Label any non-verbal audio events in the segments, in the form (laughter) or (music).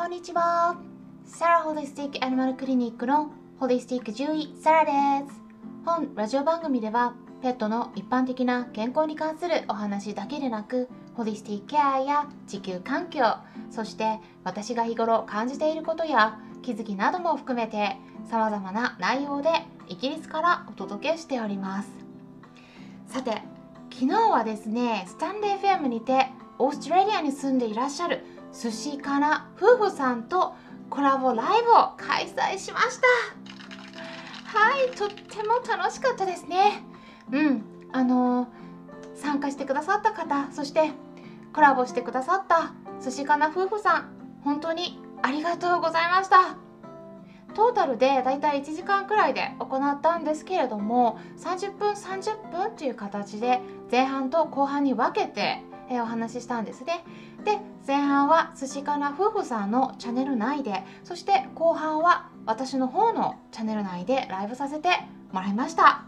こんにちは。サラホリスティックアニマルクリニックのホリスティック獣医サラです。本ラジオ番組ではペットの一般的な健康に関するお話だけでなくホリスティックケアや地球環境そして私が日頃感じていることや気づきなども含めて様々な内容でイギリスからお届けしております。さて昨日はですねスタンレー FM にてオーストラリアに住んでいらっしゃる寿司かな夫婦さんとコラボライブを開催しました。はいとっても楽しかったですね。うんあのー、参加してくださった方そしてコラボしてくださった寿司かな夫婦さん本当にありがとうございました。トータルでだいたい1時間くらいで行ったんですけれども30分30分という形で前半と後半に分けてお話ししたんですね。で前半は寿司かな夫婦さんのチャンネル内でそして後半は私の方のチャンネル内でライブさせてもらいました。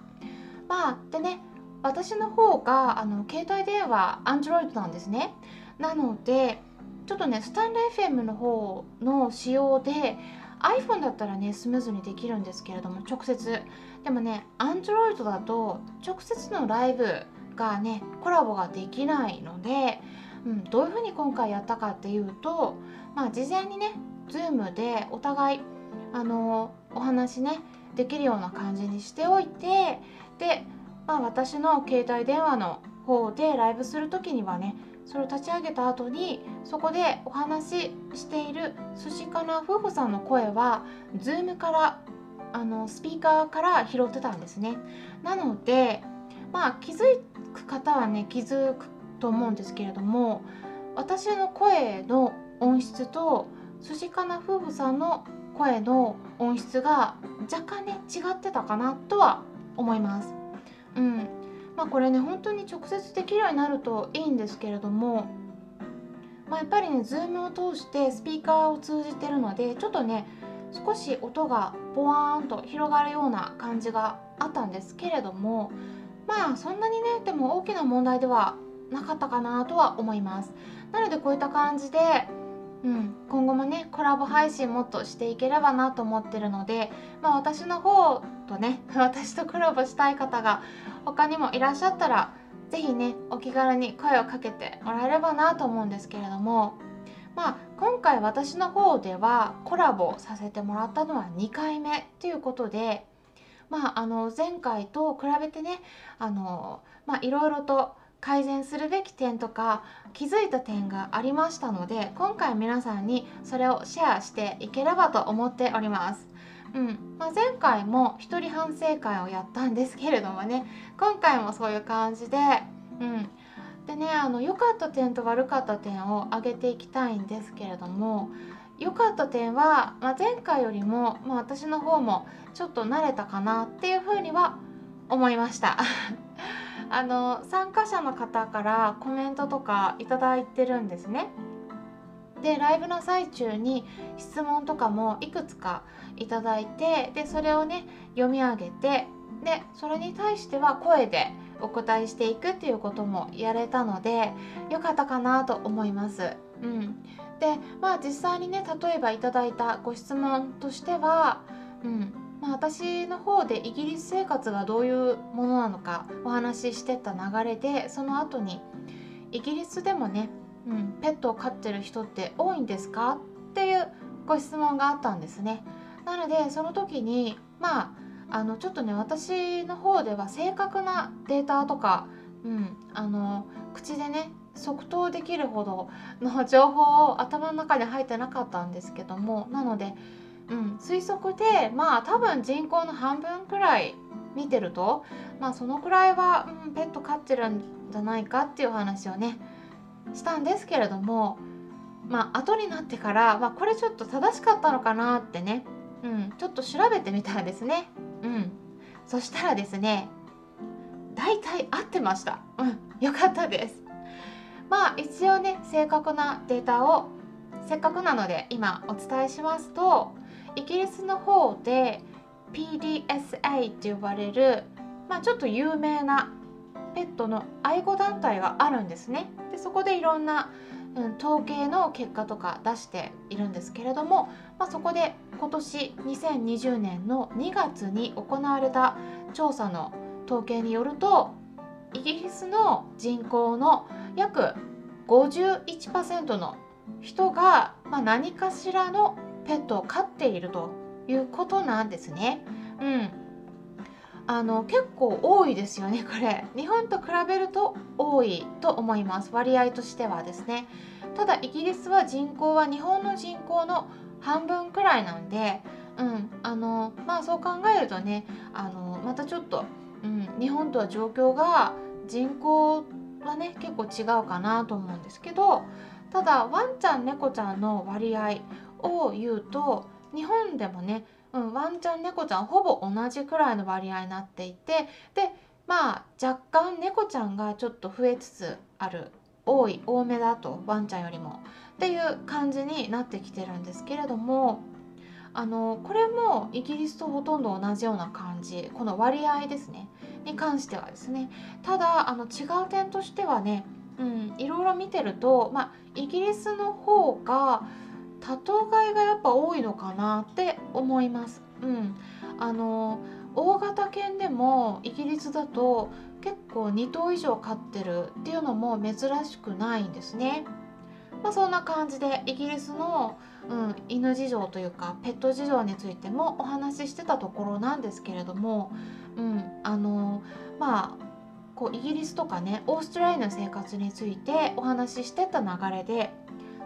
まあでね私の方があの携帯電話 Android なんですね。なのでちょっとねスタンレー FM の方の仕様で iPhone だったらねスムーズにできるんですけれども直接。でもね Android だと直接のライブがねコラボができないので、うん、どういうふうに今回やったかっていうと、まあ、事前にね Zoom でお互いあのお話ねできるような感じにしておいてで、まあ、私の携帯電話の方でライブする時にはねそれを立ち上げた後にそこでお話ししている寿司かな夫婦さんの声は Zoom からあのスピーカーから拾ってたんですね。なのでまあ気づく方はね気づくと思うんですけれども私の声の音質と寿司かな夫婦さんの声の音質が若干ね違ってたかなとは思います。うんまあ、これね本当に直接できるようになるといいんですけれども、まあ、やっぱりね Zoom を通してスピーカーを通じてるのでちょっとね少し音がボワーンと広がるような感じがあったんですけれどもまあそんなにねでも大きな問題ではなかったかなとは思います。なのでこういった感じで、うん、今後もねコラボ配信もっとしていければなと思ってるので、まあ、私の方とね (laughs) 私とコラボしたい方が他にもいらっしゃったら是非ねお気軽に声をかけてもらえればなと思うんですけれどもまあ今回私の方ではコラボさせてもらったのは2回目ということでまあ、あの前回と比べてねあの、まあ、いろいろと改善するべき点とか気づいた点がありましたので今回皆さんにそれをシェアしていければと思っております。うん。まあ、前回も一人反省会をやったんですけれどもね今回もそういう感じで、うん、でねあの良かった点と悪かった点を挙げていきたいんですけれども良かった点は、まあ、前回よりも、まあ、私の方もちょっと慣れたかなっていうふうには思いました。あの参加者の方からコメントとか頂いてるんですね。でライブの最中に質問とかもいくつか頂いてでそれをね読み上げてでそれに対しては声でお答えしていくっていうこともやれたので良かったかなと思います。うん、でまあ実際にね例えばいただいたご質問としては、うん。まあ、私の方でイギリス生活がどういうものなのかお話ししてた流れでその後にイギリスでもね、うん、ペットを飼ってる人って多いんですか？っていうご質問があったんですね。なのでその時にまああのちょっとね私の方では正確なデータとか、うん、あの口でね即答できるほどの情報を頭の中に入ってなかったんですけどもなので、うん、推測でまあ多分人口の半分くらい見てるとまあそのくらいは、うん、ペット飼ってるんじゃないかっていう話をねしたんですけれどもまあ後になってから、まあ、これちょっと正しかったのかなってね、うん、ちょっと調べてみたんですね。うん、そしたらですね大体合ってました。うん、よかったです。まあ一応ね正確なデータをせっかくなので今お伝えしますとイギリスの方で PDSA って呼ばれる、まあ、ちょっと有名なペットの愛護団体があるんですね。でそこでいろんなうん、統計の結果とか出しているんですけれども、まあ、そこで今年2020年の2月に行われた調査の統計によるとイギリスの人口の約51%の人が、まあ、何かしらのペットを飼っているということなんですね。うん、あの結構多いですよねこれ。日本と比べると多いと思います。割合としてはですね。ただイギリスは人口は日本の人口の半分くらいなんでうん。あのまあそう考えるとねあのまたちょっと、うん、日本とは状況が人口はね結構違うかなと思うんですけどただワンちゃん猫ちゃんの割合を言うと日本でもね、うん、ワンちゃん猫ちゃんほぼ同じくらいの割合になっていてでまあ若干猫ちゃんがちょっと増えつつある多い多めだとワンちゃんよりも。っていう感じになってきてるんですけれどもあのこれもイギリスとほとんど同じような感じこの割合ですねに関してはですね。ただあの違う点としてはね、うん、いろいろ見てると、まあ、イギリスの方が多頭飼いがやっぱ多いのかなって思います。うん、あの大型犬でもイギリスだと結構2頭以上飼ってるっていうのも珍しくないんですね。まあ、そんな感じでイギリスの、うん、犬事情というかペット事情についてもお話ししてたところなんですけれども、うん、あのまあこうイギリスとかねオーストラリアの生活についてお話ししてた流れで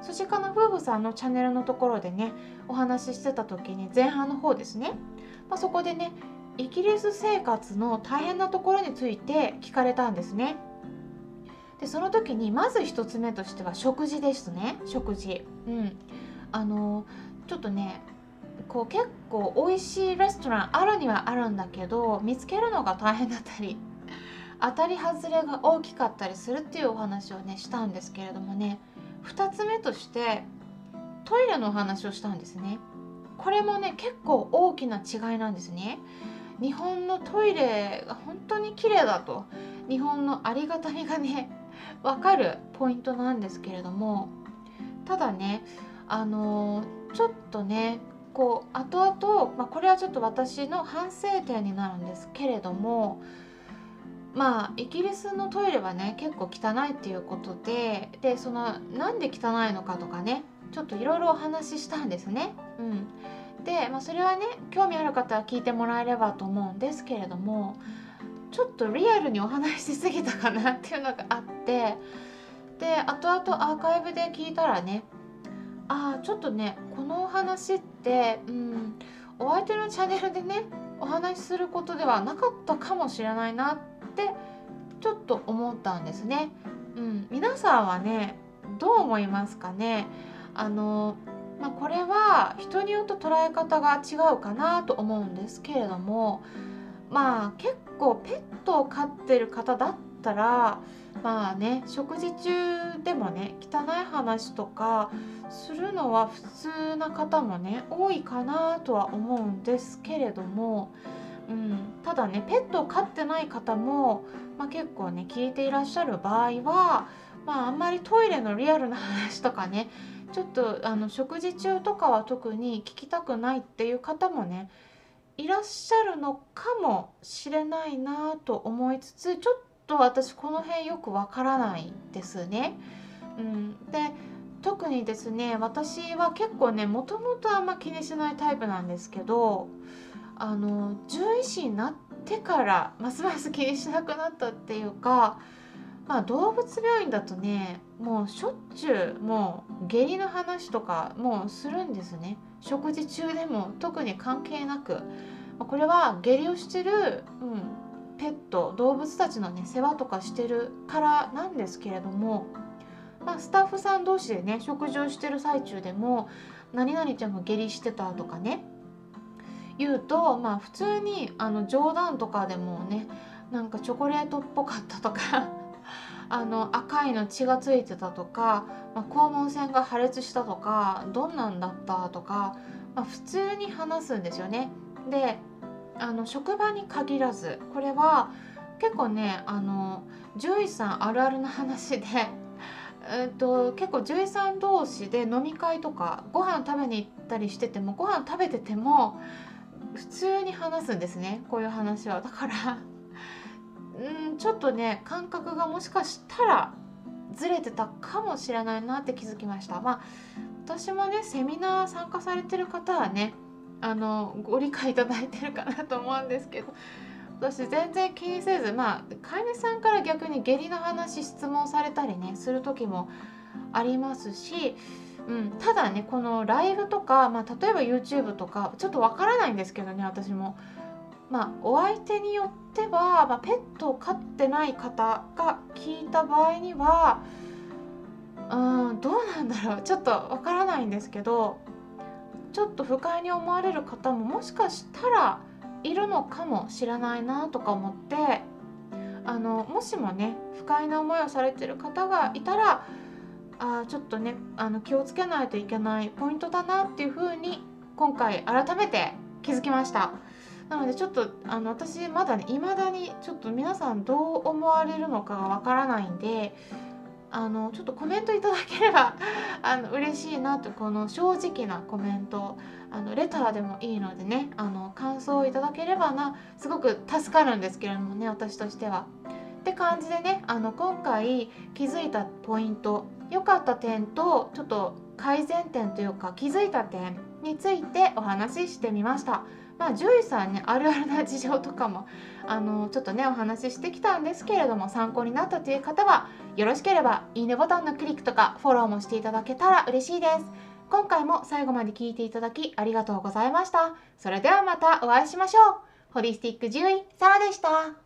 寿司かな夫婦さんのチャンネルのところでねお話ししてた時に前半の方ですね、まあ、そこでねイギリス生活の大変なところについて聞かれたんですね。でその時にまず1つ目としては食事ですね食事。うん、あのちょっとねこう結構美味しいレストランあるにはあるんだけど見つけるのが大変だったり当たり外れが大きかったりするっていうお話をねしたんですけれどもね2つ目としてトイレのお話をしたんですね。これもね結構大きな違いなんですね。日本のトイレが本当に綺麗だと。日本のありがたみがね分かるポイントなんですけれども。ただねあのー、ちょっとねこう後々、まあ、これはちょっと私の反省点になるんですけれどもまあイギリスのトイレはね結構汚いっていうことででそのなんで汚いのかとかねちょっといろいろお話ししたんですね。うん、で、まあ、それはね興味ある方は聞いてもらえればと思うんですけれどもちょっとリアルにお話しすぎたかなっていうのがあってで後々アーカイブで聞いたらねああちょっとねこのお話って、うん、お相手のチャンネルでねお話しすることではなかったかもしれないなってちょっと思ったんですね。うん、皆さんはねどう思いますかね？あの、まあ、これは人によって捉え方が違うかなと思うんですけれどもまあ結構ペットを飼ってる方だったらまあね食事中でもね汚い話とかするのは普通な方もね多いかなとは思うんですけれども、うん、ただねペットを飼ってない方も、まあ、結構ね聞いていらっしゃる場合は、まあ、あんまりトイレのリアルな話とかねちょっとあの食事中とかは特に聞きたくないっていう方もねいらっしゃるのかもしれないなと思いつつちょっと私この辺よくわからないですね。うん、で特にですね私は結構ねもともとあんま気にしないタイプなんですけどあの獣医師になってからますます気にしなくなったっていうか、まあ、動物病院だとねもうしょっちゅうもう下痢の話とかもうするんですね。食事中でも特に関係なく。これは下痢をしてる、うん、ペット動物たちのね世話とかしてるからなんですけれども、まあ、スタッフさん同士でね食事をしてる最中でも「何々ちゃんが下痢してた」とかね言うとまあ普通にあの冗談とかでもねなんかチョコレートっぽかったとか (laughs) あの赤いの血がついてたとか、まあ、肛門腺が破裂したとかどんなんだったとか、まあ、普通に話すんですよね。であの職場に限らずこれは結構ねあの獣医さんあるあるな話でーと結構獣医さん同士で飲み会とかご飯食べに行ったりしててもご飯食べてても普通に話すんですねこういう話は。だから (laughs) うんちょっとね感覚がもしかしたらずれてたかもしれないなって気づきました。まあ私もねセミナー参加されてる方はねあのご理解いただいてるかなと思うんですけど私全然気にせずまあ飼い主さんから逆に下痢の話質問されたりねする時もありますし、うん、ただねこのライブとか、まあ、例えば YouTube とかちょっとわからないんですけどね私も。まあ、お相手によっては、まあ、ペットを飼ってない方が聞いた場合にはうんどうなんだろうちょっとわからないんですけどちょっと不快に思われる方ももしかしたらいるのかもしれないなとか思ってあのもしもね不快な思いをされてる方がいたらあちょっとねあの気をつけないといけないポイントだなっていうふうに今回改めて気づきましたなのでちょっとあの私まだね未だにちょっと皆さんどう思われるのかがわからないんであのちょっとコメントいただければ (laughs) あの嬉しいなとこの正直なコメントあのレターでもいいのでねあの感想をいただければなすごく助かるんですけれどもね私としては。って感じでねあの今回気づいたポイント良かった点とちょっと改善点というか気づいた点についてお話ししてみました。まあ、獣医さんねあるあるな事情とかもあのちょっとねお話ししてきたんですけれども参考になったという方はよろしければいいねボタンのクリックとかフォローもしていただけたら嬉しいです。今回も最後まで聞いていただきありがとうございました。それではまたお会いしましょう。ホリスティック獣医サラでした。